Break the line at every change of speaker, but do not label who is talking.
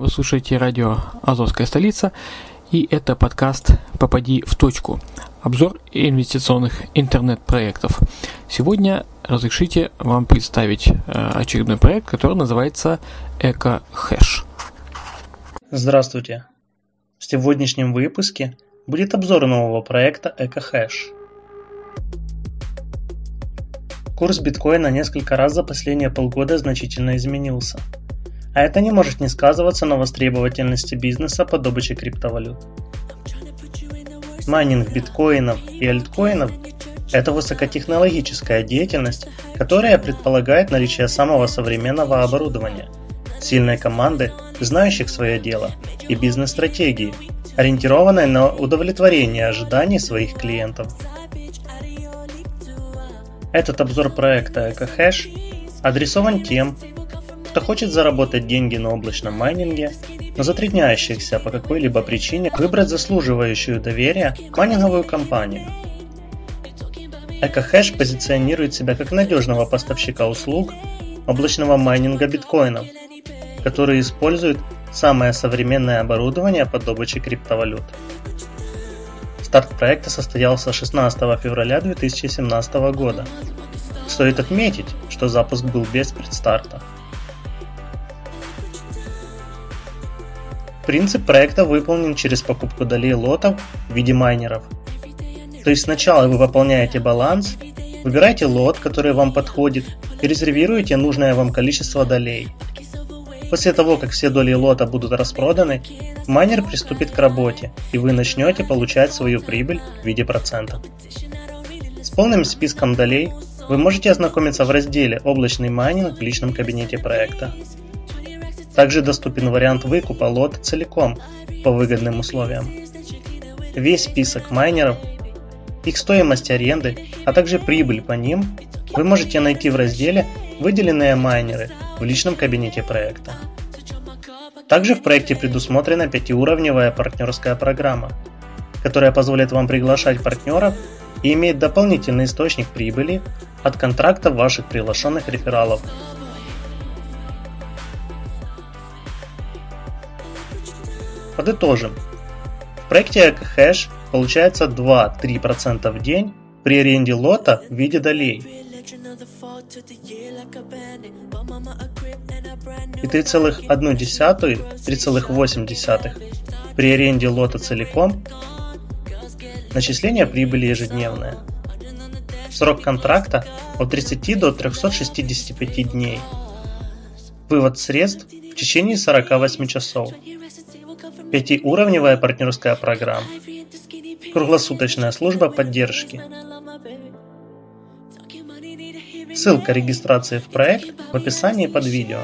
вы слушаете радио «Азовская столица» и это подкаст «Попади в точку», обзор инвестиционных интернет-проектов. Сегодня разрешите вам представить э, очередной проект, который называется «Эко-хэш».
Здравствуйте! В сегодняшнем выпуске будет обзор нового проекта «Эко-хэш». Курс биткоина несколько раз за последние полгода значительно изменился. А это не может не сказываться на востребовательности бизнеса по добыче криптовалют. Майнинг биткоинов и альткоинов – это высокотехнологическая деятельность, которая предполагает наличие самого современного оборудования, сильной команды, знающих свое дело, и бизнес-стратегии, ориентированной на удовлетворение ожиданий своих клиентов. Этот обзор проекта EcoHash адресован тем, кто хочет заработать деньги на облачном майнинге, но затрудняющихся по какой-либо причине выбрать заслуживающую доверия майнинговую компанию. EcoHash позиционирует себя как надежного поставщика услуг облачного майнинга биткоинов, который использует самое современное оборудование по добыче криптовалют. Старт проекта состоялся 16 февраля 2017 года. Стоит отметить, что запуск был без предстарта. Принцип проекта выполнен через покупку долей лотов в виде майнеров. То есть сначала вы выполняете баланс, выбираете лот, который вам подходит, и резервируете нужное вам количество долей – После того, как все доли лота будут распроданы, майнер приступит к работе, и вы начнете получать свою прибыль в виде процентов. С полным списком долей вы можете ознакомиться в разделе «Облачный майнинг» в личном кабинете проекта. Также доступен вариант выкупа лота целиком по выгодным условиям. Весь список майнеров, их стоимость аренды, а также прибыль по ним вы можете найти в разделе «Выделенные майнеры» в личном кабинете проекта. Также в проекте предусмотрена пятиуровневая партнерская программа, которая позволит вам приглашать партнеров и иметь дополнительный источник прибыли от контрактов ваших приглашенных рефералов. Подытожим. В проекте EcoHash получается 2-3% в день при аренде лота в виде долей и 3,1-3,8 при аренде лота целиком, начисление прибыли ежедневное. Срок контракта от 30 до 365 дней. Вывод средств в течение 48 часов. Пятиуровневая партнерская программа. Круглосуточная служба поддержки. Ссылка регистрации в проект в описании под видео.